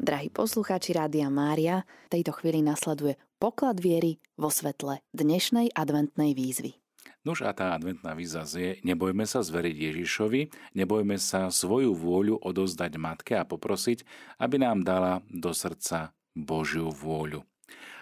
Drahí poslucháči Rádia Mária, v tejto chvíli nasleduje poklad viery vo svetle dnešnej adventnej výzvy. Nož a tá adventná výzva je, nebojme sa zveriť Ježišovi, nebojme sa svoju vôľu odozdať matke a poprosiť, aby nám dala do srdca Božiu vôľu.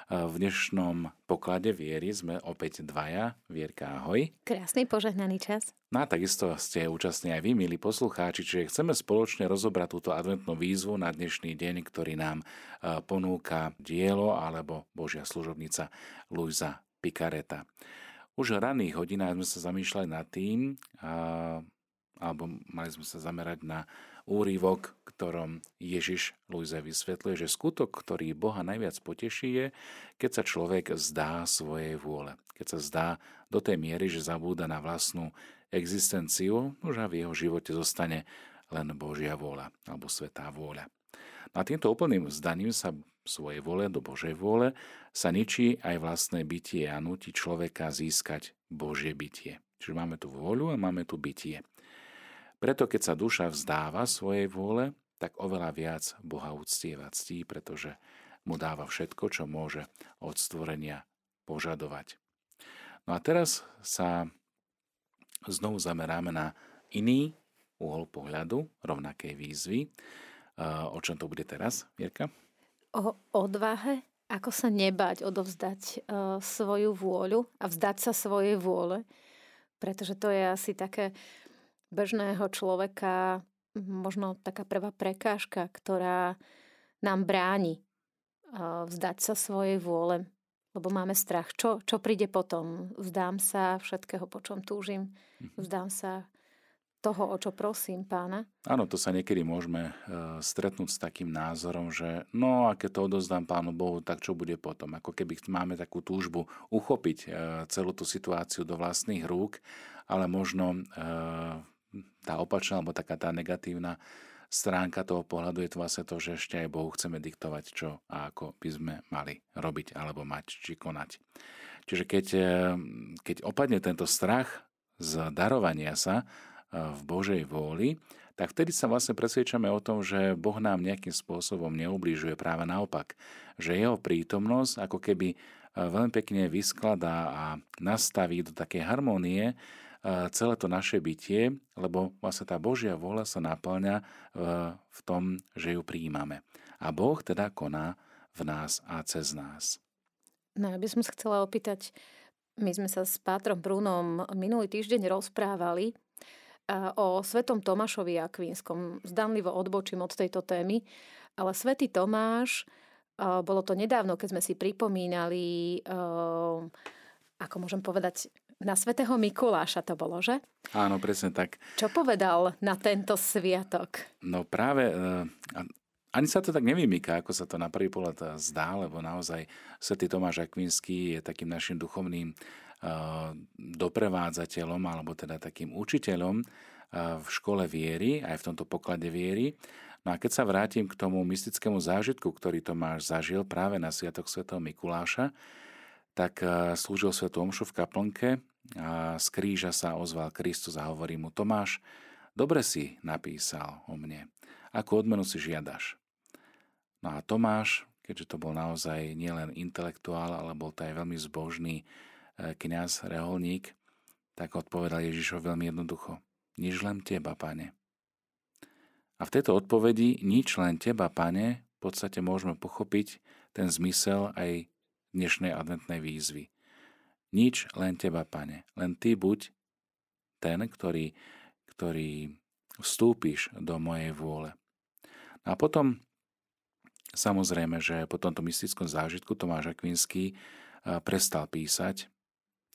V dnešnom poklade viery sme opäť dvaja. Vierka, ahoj. Krásny požehnaný čas. No a takisto ste účastní aj vy, milí poslucháči, čiže chceme spoločne rozobrať túto adventnú výzvu na dnešný deň, ktorý nám ponúka dielo alebo Božia služobnica Luisa Picareta. Už v ranných hodinách sme sa zamýšľali nad tým, alebo mali sme sa zamerať na úrivok, ktorom Ježiš Luise vysvetľuje, že skutok, ktorý Boha najviac poteší je, keď sa človek zdá svojej vôle. Keď sa zdá do tej miery, že zabúda na vlastnú existenciu, a v jeho živote zostane len Božia vôľa alebo svetá vôľa. A týmto úplným vzdaním sa svojej vôle do Božej vôle sa ničí aj vlastné bytie a nutí človeka získať Božie bytie. Čiže máme tu vôľu a máme tu bytie. Preto keď sa duša vzdáva svojej vôle, tak oveľa viac Boha uctieva ctí, pretože mu dáva všetko, čo môže od stvorenia požadovať. No a teraz sa znovu zameráme na iný uhol pohľadu rovnakej výzvy. O čom to bude teraz, Mirka? O odvahe, ako sa nebať odovzdať svoju vôľu a vzdať sa svojej vôle, pretože to je asi také bežného človeka možno taká prvá prekážka, ktorá nám bráni vzdať sa svojej vôle, lebo máme strach. Čo, čo príde potom? Vzdám sa všetkého, po čom túžim. Mhm. Vzdám sa toho, o čo prosím pána. Áno, to sa niekedy môžeme e, stretnúť s takým názorom, že no a keď to odozdám pánu Bohu, tak čo bude potom? Ako keby máme takú túžbu uchopiť e, celú tú situáciu do vlastných rúk, ale možno e, tá opačná alebo taká tá negatívna stránka toho pohľadu je to vlastne to, že ešte aj Bohu chceme diktovať, čo a ako by sme mali robiť alebo mať či konať. Čiže keď, eh, keď opadne tento strach z darovania sa eh, v Božej vôli, tak vtedy sa vlastne presvedčame o tom, že Boh nám nejakým spôsobom neublížuje práve naopak. Že jeho prítomnosť ako keby eh, veľmi pekne vyskladá a nastaví do takej harmónie celé to naše bytie, lebo vlastne tá Božia vôľa sa naplňa v tom, že ju prijímame. A Boh teda koná v nás a cez nás. No ja by som sa chcela opýtať, my sme sa s Pátrom Brunom minulý týždeň rozprávali o svetom Tomášovi Akvínskom. Zdanlivo odbočím od tejto témy, ale svätý Tomáš, bolo to nedávno, keď sme si pripomínali, ako môžem povedať, na svätého Mikuláša to bolo, že? Áno, presne tak. Čo povedal na tento sviatok? No práve, eh, ani sa to tak nevymýka, ako sa to na prvý pohľad zdá, lebo naozaj svätý Tomáš Akvinský je takým našim duchovným eh, doprevádzateľom, alebo teda takým učiteľom v škole viery, aj v tomto poklade viery. No a keď sa vrátim k tomu mystickému zážitku, ktorý Tomáš zažil práve na Sviatok svätého Mikuláša, tak slúžil svetu omšu v kaplnke a z kríža sa ozval Kristus a hovorí mu Tomáš, dobre si napísal o mne, ako odmenu si žiadaš. No a Tomáš, keďže to bol naozaj nielen intelektuál, ale bol to aj veľmi zbožný e, kňaz, reholník, tak odpovedal Ježišov veľmi jednoducho. Nič len teba, pane. A v tejto odpovedi nič len teba, pane, v podstate môžeme pochopiť ten zmysel aj dnešnej adventnej výzvy. Nič, len teba, pane. Len ty buď ten, ktorý, ktorý vstúpiš do mojej vôle. A potom, samozrejme, že po tomto mystickom zážitku Tomáš Akvinský prestal písať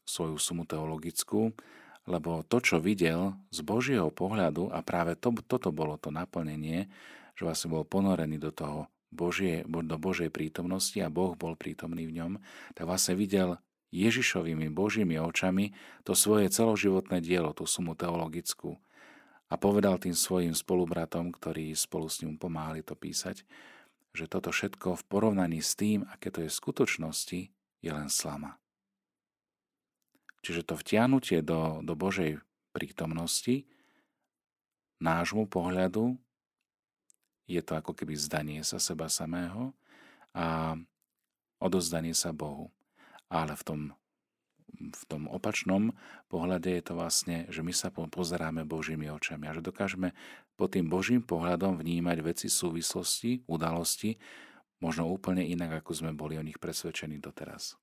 svoju sumu teologickú, lebo to, čo videl z Božieho pohľadu, a práve to, toto bolo to naplnenie, že vlastne bol ponorený do toho Božie, do Božej prítomnosti a Boh bol prítomný v ňom, tak vlastne videl Ježišovými Božími očami to svoje celoživotné dielo, tú sumu teologickú. A povedal tým svojim spolubratom, ktorí spolu s ním pomáhali to písať, že toto všetko v porovnaní s tým, aké to je v skutočnosti, je len slama. Čiže to vtiahnutie do, do Božej prítomnosti nášmu pohľadu je to ako keby zdanie sa seba samého a odozdanie sa Bohu. Ale v tom, v tom opačnom pohľade je to vlastne, že my sa pozeráme Božími očami a že dokážeme pod tým Božím pohľadom vnímať veci, súvislosti, udalosti, možno úplne inak, ako sme boli o nich presvedčení doteraz.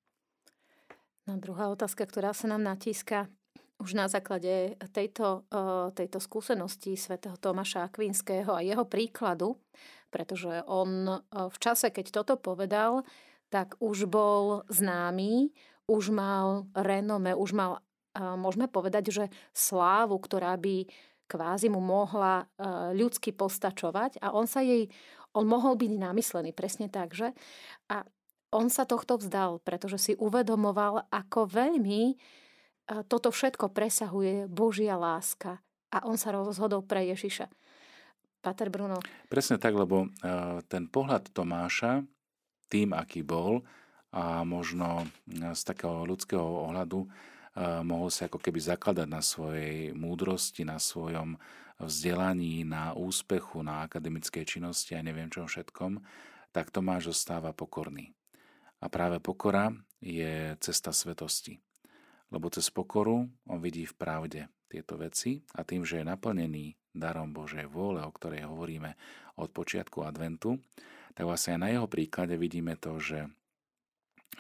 No, druhá otázka, ktorá sa nám natíska už na základe tejto, eh, tejto skúsenosti svätého Tomáša Akvinského a jeho príkladu, pretože on eh, v čase, keď toto povedal, tak už bol známy, už mal renome, už mal, eh, môžeme povedať, že slávu, ktorá by kvázi mu mohla ľudsky postačovať a on sa jej, on mohol byť namyslený presne tak, že? A on sa tohto vzdal, pretože si uvedomoval, ako veľmi toto všetko presahuje Božia láska a on sa rozhodol pre Ježiša. Pater Bruno. Presne tak, lebo ten pohľad Tomáša, tým, aký bol, a možno z takého ľudského ohľadu mohol sa ako keby zakladať na svojej múdrosti, na svojom vzdelaní, na úspechu, na akademickej činnosti a neviem čom všetkom, tak Tomáš zostáva pokorný. A práve pokora je cesta svetosti lebo cez pokoru on vidí v pravde tieto veci a tým, že je naplnený darom Božej vôle, o ktorej hovoríme od počiatku adventu, tak vlastne aj na jeho príklade vidíme to, že,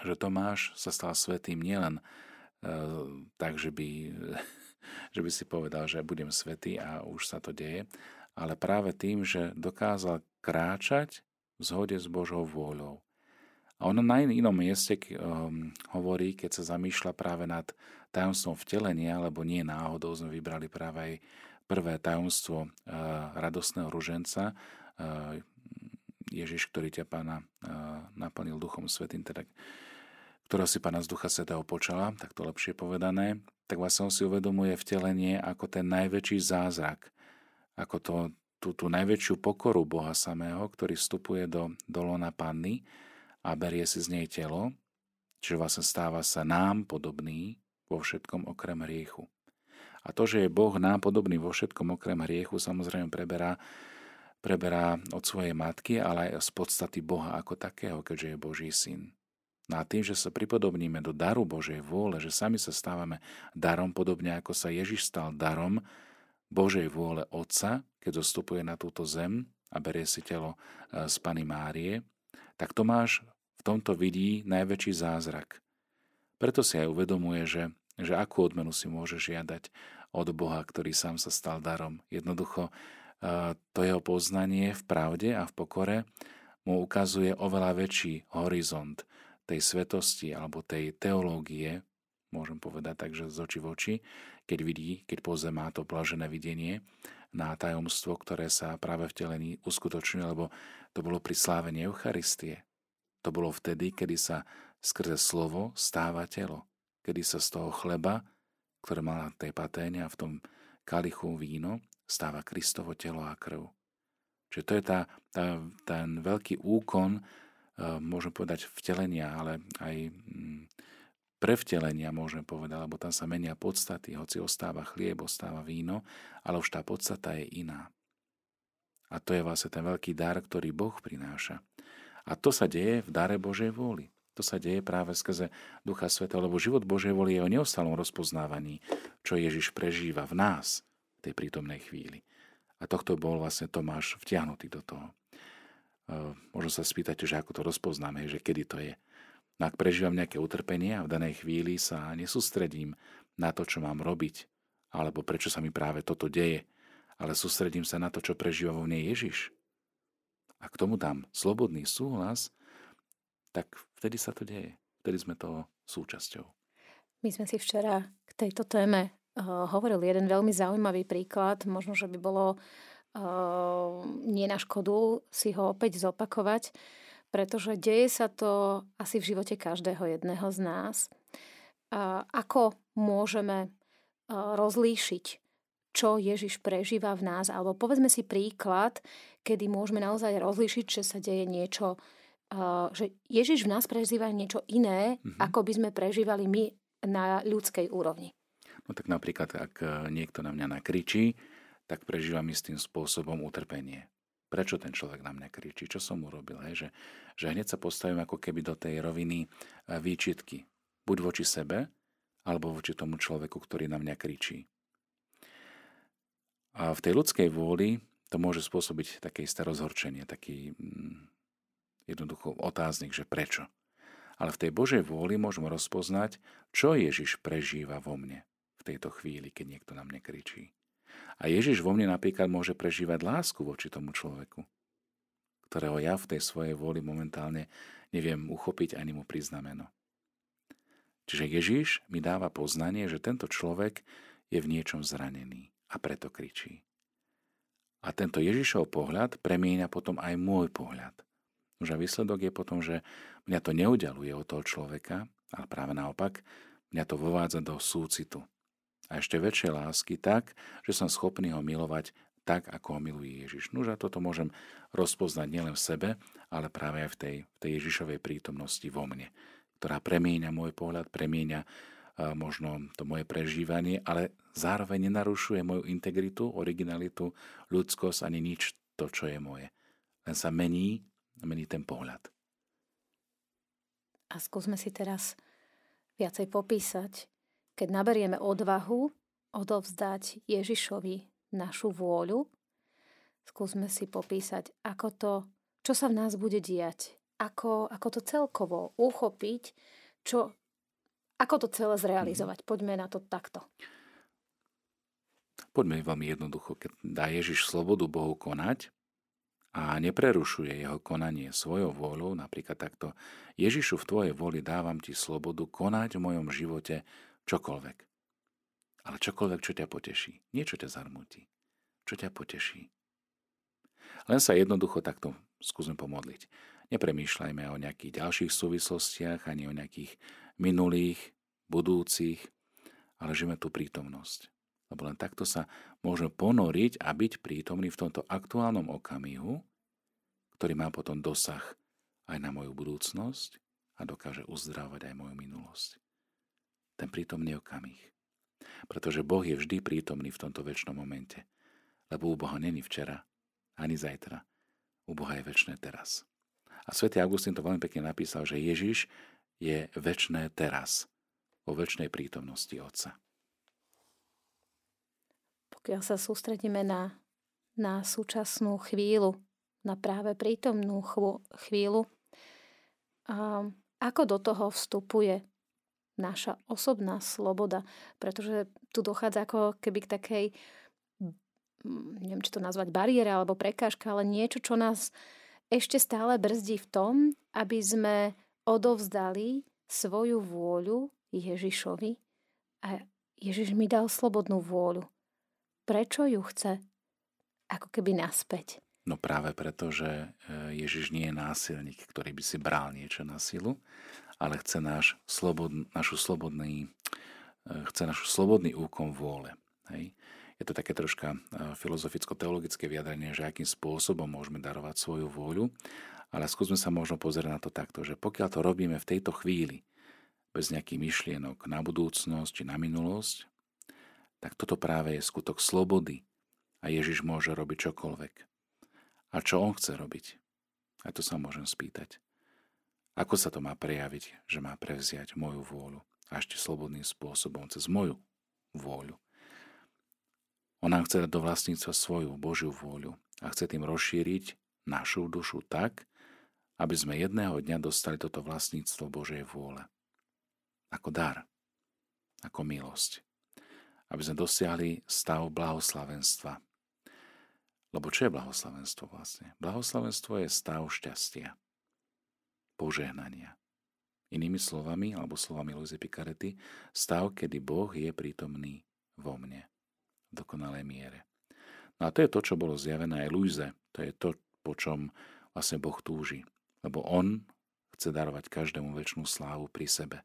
že Tomáš sa stal svetým nielen e, tak, že by, že by si povedal, že budem svetý a už sa to deje, ale práve tým, že dokázal kráčať v zhode s Božou vôľou. A on na inom mieste um, hovorí, keď sa zamýšľa práve nad tajomstvom vtelenia, lebo nie náhodou sme vybrali práve aj prvé tajomstvo uh, radostného ruženca, uh, Ježiš, ktorý ťa pána uh, naplnil Duchom Svetým, teda ktorého si pána z Ducha Svetého počala, tak to lepšie povedané, tak vlastne on si uvedomuje vtelenie ako ten najväčší zázrak, ako to, tú, tú najväčšiu pokoru Boha samého, ktorý vstupuje do, do lona panny, a berie si z nej telo, čiže vlastne stáva sa nám podobný vo všetkom okrem hriechu. A to, že je Boh nám podobný vo všetkom okrem hriechu, samozrejme preberá, preberá od svojej matky, ale aj z podstaty Boha ako takého, keďže je Boží syn. No a tým, že sa pripodobníme do daru Božej vôle, že sami sa stávame darom, podobne ako sa Ježiš stal darom Božej vôle Otca, keď zostupuje na túto zem a berie si telo e, z Pany Márie, tak Tomáš v tomto vidí najväčší zázrak. Preto si aj uvedomuje, že, že akú odmenu si môže žiadať od Boha, ktorý sám sa stal darom. Jednoducho to jeho poznanie v pravde a v pokore mu ukazuje oveľa väčší horizont tej svetosti alebo tej teológie, môžem povedať tak, že z oči v oči, keď vidí, keď pozemá to blažené videnie na tajomstvo, ktoré sa práve v telení uskutočňuje, lebo to bolo pri slávení Eucharistie. To bolo vtedy, kedy sa skrze slovo stáva telo. Kedy sa z toho chleba, ktoré mala tej paténe a v tom kalichu víno, stáva Kristovo telo a krv. Čiže to je tá, tá, ten veľký úkon, e, môžem povedať, vtelenia, ale aj mm, prevtelenia, môžeme povedať, lebo tam sa menia podstaty, hoci ostáva chlieb, ostáva víno, ale už tá podstata je iná. A to je vlastne ten veľký dar, ktorý Boh prináša. A to sa deje v dare Božej vôli. To sa deje práve skrze Ducha Sveta, lebo život Božej vôli je o neustalom rozpoznávaní, čo Ježiš prežíva v nás v tej prítomnej chvíli. A tohto bol vlastne Tomáš vtiahnutý do toho. E, možno sa spýtať, že ako to rozpoznáme, že kedy to je. No ak prežívam nejaké utrpenie a v danej chvíli sa nesústredím na to, čo mám robiť, alebo prečo sa mi práve toto deje, ale sústredím sa na to, čo prežíva vo mne Ježiš. A k tomu dám slobodný súhlas, tak vtedy sa to deje. Vtedy sme toho súčasťou. My sme si včera k tejto téme uh, hovorili jeden veľmi zaujímavý príklad. Možno, že by bolo uh, nie na škodu si ho opäť zopakovať, pretože deje sa to asi v živote každého jedného z nás. Ako môžeme uh, rozlíšiť čo Ježiš prežíva v nás. Alebo povedzme si príklad, kedy môžeme naozaj rozlíšiť, že sa deje niečo, že Ježiš v nás prežíva niečo iné, mm-hmm. ako by sme prežívali my na ľudskej úrovni. No tak napríklad, ak e, niekto na mňa nakričí, tak prežívam istým spôsobom utrpenie. Prečo ten človek na mňa kričí? Čo som urobil? Hej? Že, že hneď sa postavím ako keby do tej roviny e, výčitky. Buď voči sebe, alebo voči tomu človeku, ktorý na mňa kričí. A v tej ľudskej vôli to môže spôsobiť také isté rozhorčenie, taký mm, jednoducho otáznik, že prečo. Ale v tej Božej vôli môžeme rozpoznať, čo Ježiš prežíva vo mne v tejto chvíli, keď niekto na mne kričí. A Ježiš vo mne napríklad môže prežívať lásku voči tomu človeku, ktorého ja v tej svojej vôli momentálne neviem uchopiť ani mu priznameno. Čiže Ježiš mi dáva poznanie, že tento človek je v niečom zranený a preto kričí. A tento Ježišov pohľad premieňa potom aj môj pohľad. Už a výsledok je potom, že mňa to neudaluje od toho človeka, ale práve naopak, mňa to vovádza do súcitu, a ešte väčšie lásky tak, že som schopný ho milovať tak, ako ho miluje Ježiš. Nuž a toto môžem rozpoznať nielen v sebe, ale práve aj v tej, v tej Ježišovej prítomnosti vo mne, ktorá premieňa môj pohľad, premieňa možno to moje prežívanie, ale zároveň nenarušuje moju integritu, originalitu, ľudskosť ani nič to, čo je moje. Len sa mení, mení ten pohľad. A skúsme si teraz viacej popísať, keď naberieme odvahu odovzdať Ježišovi našu vôľu, skúsme si popísať, ako to, čo sa v nás bude diať, ako, ako to celkovo uchopiť, čo, ako to celé zrealizovať. Mhm. Poďme na to takto. Poďme veľmi jednoducho. Keď dá Ježiš slobodu Bohu konať a neprerušuje jeho konanie svojou vôľou, napríklad takto, Ježišu, v Tvojej vôli dávam Ti slobodu konať v mojom živote Čokoľvek. Ale čokoľvek, čo ťa poteší. Niečo ťa zarmúti. Čo ťa poteší. Len sa jednoducho takto skúsme pomodliť. Nepremýšľajme o nejakých ďalších súvislostiach, ani o nejakých minulých, budúcich, ale žijeme tú prítomnosť. Lebo len takto sa môžeme ponoriť a byť prítomný v tomto aktuálnom okamihu, ktorý má potom dosah aj na moju budúcnosť a dokáže uzdravať aj moju minulosť ten prítomný okamih. Pretože Boh je vždy prítomný v tomto väčšnom momente. Lebo u Boha není včera, ani zajtra. U Boha je väčšné teraz. A svätý Augustín to veľmi pekne napísal, že Ježiš je väčšné teraz, vo väčšnej prítomnosti Otca. Pokiaľ sa sústredíme na, na súčasnú chvíľu, na práve prítomnú chvíľu, a ako do toho vstupuje naša osobná sloboda, pretože tu dochádza ako keby k takej, neviem, či to nazvať bariéra alebo prekážka, ale niečo, čo nás ešte stále brzdí v tom, aby sme odovzdali svoju vôľu Ježišovi a Ježiš mi dal slobodnú vôľu. Prečo ju chce ako keby naspäť? No práve preto, že e, Ježiš nie je násilník, ktorý by si bral niečo na silu, ale chce náš slobod, našu slobodný, eh, chce našu slobodný úkon vôle. Hej. Je to také troška eh, filozoficko-teologické vyjadrenie, že akým spôsobom môžeme darovať svoju vôľu, ale skúsme sa možno pozrieť na to takto, že pokiaľ to robíme v tejto chvíli, bez nejakých myšlienok na budúcnosť či na minulosť, tak toto práve je skutok slobody a Ježiš môže robiť čokoľvek. A čo on chce robiť? A to sa môžem spýtať. Ako sa to má prejaviť, že má prevziať moju vôľu a ešte slobodným spôsobom cez moju vôľu? On nám chce dať do vlastníctva svoju Božiu vôľu a chce tým rozšíriť našu dušu tak, aby sme jedného dňa dostali toto vlastníctvo Božej vôle. Ako dar, ako milosť. Aby sme dosiahli stav blahoslavenstva. Lebo čo je blahoslavenstvo vlastne? Blahoslavenstvo je stav šťastia požehnania. Inými slovami, alebo slovami Luise Picarety, stav, kedy Boh je prítomný vo mne v dokonalej miere. No a to je to, čo bolo zjavené aj Luise. To je to, po čom vlastne Boh túži. Lebo On chce darovať každému väčšinu slávu pri sebe.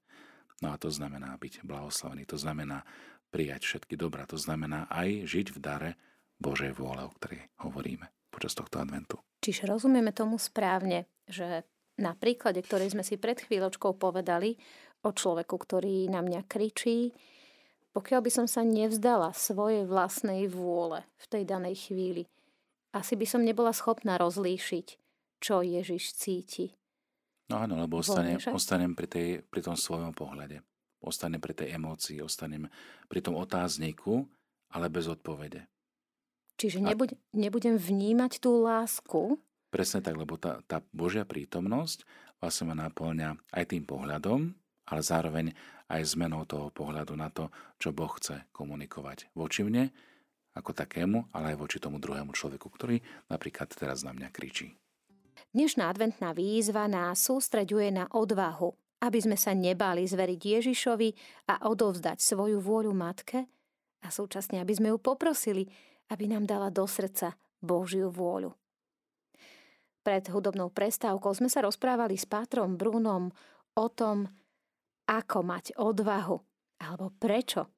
No a to znamená byť blahoslavený, to znamená prijať všetky dobrá, to znamená aj žiť v dare Božej vôle, o ktorej hovoríme počas tohto adventu. Čiže rozumieme tomu správne, že na príklade, ktorý sme si pred chvíľočkou povedali o človeku, ktorý na mňa kričí, pokiaľ by som sa nevzdala svojej vlastnej vôle v tej danej chvíli asi by som nebola schopná rozlíšiť, čo Ježiš cíti. No áno, lebo ostanem, ostanem pri, tej, pri tom svojom pohľade. Ostanem pri tej emócii, ostanem pri tom otázniku, ale bez odpovede. Čiže nebudem vnímať tú lásku? Presne tak, lebo tá, tá Božia prítomnosť vlastne ma naplňa aj tým pohľadom, ale zároveň aj zmenou toho pohľadu na to, čo Boh chce komunikovať voči mne, ako takému, ale aj voči tomu druhému človeku, ktorý napríklad teraz na mňa kričí. Dnešná adventná výzva nás sústreďuje na odvahu, aby sme sa nebáli zveriť Ježišovi a odovzdať svoju vôľu matke a súčasne, aby sme ju poprosili, aby nám dala do srdca Božiu vôľu. Pred hudobnou prestávkou sme sa rozprávali s Pátrom Brunom o tom, ako mať odvahu, alebo prečo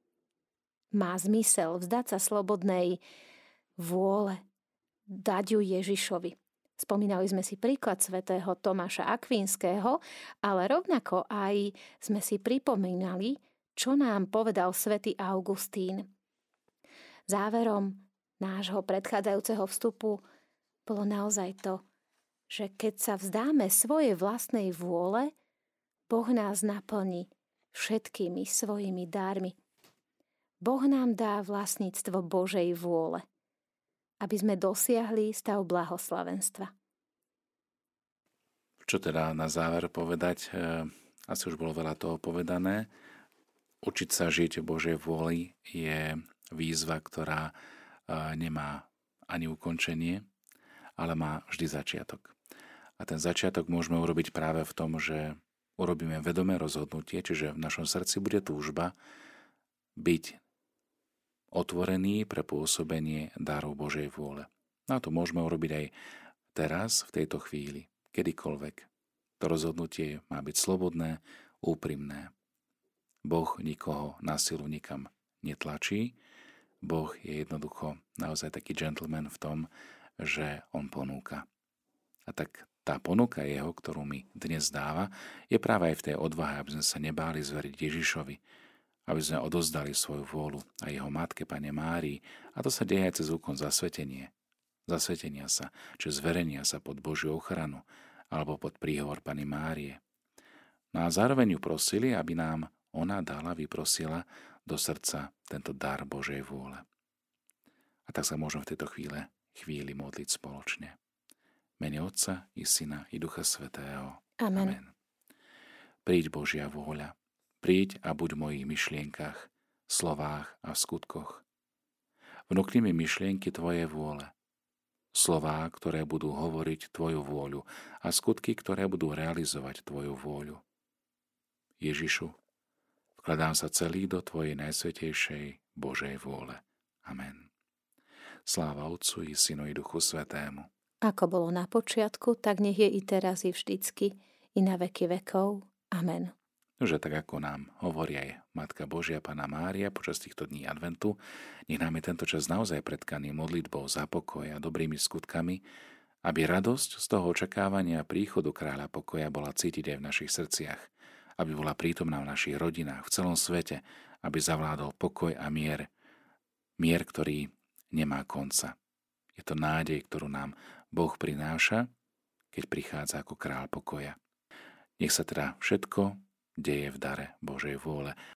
má zmysel vzdať sa slobodnej vôle, dať ju Ježišovi. Spomínali sme si príklad svätého Tomáša Akvinského, ale rovnako aj sme si pripomínali, čo nám povedal svätý Augustín. Záverom nášho predchádzajúceho vstupu bolo naozaj to, že keď sa vzdáme svojej vlastnej vôle, Boh nás naplní všetkými svojimi dármi. Boh nám dá vlastníctvo Božej vôle, aby sme dosiahli stav blahoslavenstva. Čo teda na záver povedať? E, asi už bolo veľa toho povedané. Učiť sa žiť Božej vôli je výzva, ktorá e, nemá ani ukončenie, ale má vždy začiatok. A ten začiatok môžeme urobiť práve v tom, že urobíme vedomé rozhodnutie, čiže v našom srdci bude túžba byť otvorený pre pôsobenie darov Božej vôle. No a to môžeme urobiť aj teraz, v tejto chvíli, kedykoľvek. To rozhodnutie má byť slobodné, úprimné. Boh nikoho na silu nikam netlačí. Boh je jednoducho naozaj taký gentleman v tom, že on ponúka. A tak tá ponuka jeho, ktorú mi dnes dáva, je práve aj v tej odvahe, aby sme sa nebáli zveriť Ježišovi, aby sme odozdali svoju vôľu a jeho matke, Pane Márii, a to sa deje aj cez úkon zasvetenie. Zasvetenia sa, či zverenia sa pod Božiu ochranu, alebo pod príhovor Pani Márie. No a zároveň ju prosili, aby nám ona dala, vyprosila do srdca tento dar Božej vôle. A tak sa môžem v tejto chvíle, chvíli modliť spoločne. Mene Otca i Syna i Ducha Svetého. Amen. Amen. Príď Božia vôľa, Príď a buď v mojich myšlienkach, slovách a skutkoch. Vnúkni mi myšlienky Tvoje vôle, slová, ktoré budú hovoriť Tvoju vôľu a skutky, ktoré budú realizovať Tvoju vôľu. Ježišu, vkladám sa celý do Tvojej najsvetejšej Božej vôle. Amen. Sláva Otcu i Synu i Duchu Svetému. Ako bolo na počiatku, tak nech je i teraz i vždycky, i na veky vekov. Amen že tak ako nám hovorí aj Matka Božia Pana Mária počas týchto dní adventu, nech nám je tento čas naozaj predkaný modlitbou za pokoj a dobrými skutkami, aby radosť z toho očakávania príchodu kráľa pokoja bola cítiť aj v našich srdciach, aby bola prítomná v našich rodinách, v celom svete, aby zavládol pokoj a mier. Mier, ktorý nemá konca. Je to nádej, ktorú nám Boh prináša, keď prichádza ako král pokoja. Nech sa teda všetko deje v dare Božej vôle.